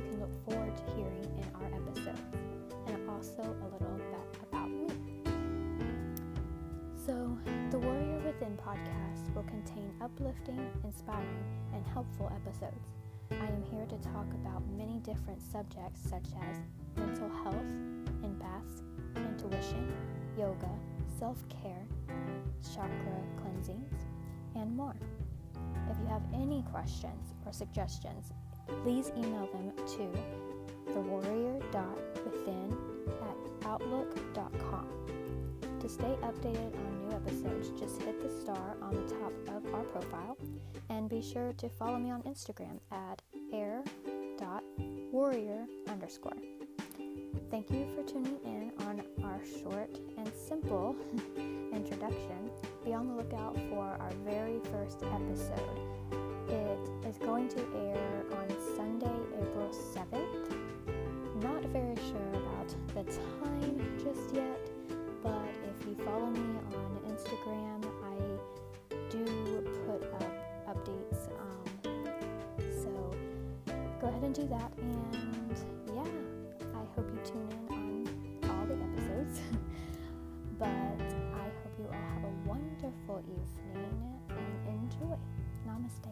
can look forward to hearing in our episodes, and also a little bit about me. So, the Warrior Within podcast will contain uplifting, inspiring, and helpful episodes. I am here to talk about many different subjects such as mental health, empaths, intuition, yoga, self care, chakra cleansings, and more. If you have any questions or suggestions, please email them to thewarrior.within at outlook.com. To stay updated on new episodes, just hit the star on the top of our profile and be sure to follow me on Instagram at air.warrior underscore. Thank you for tuning in on our short and simple introduction. Be on the lookout for our very first episode. It is going to air on Sunday, April 7th. Not very sure about the time just yet, but if you follow me on Instagram, I do put up updates. Um, so go ahead and do that. And evening and enjoy. Namaste.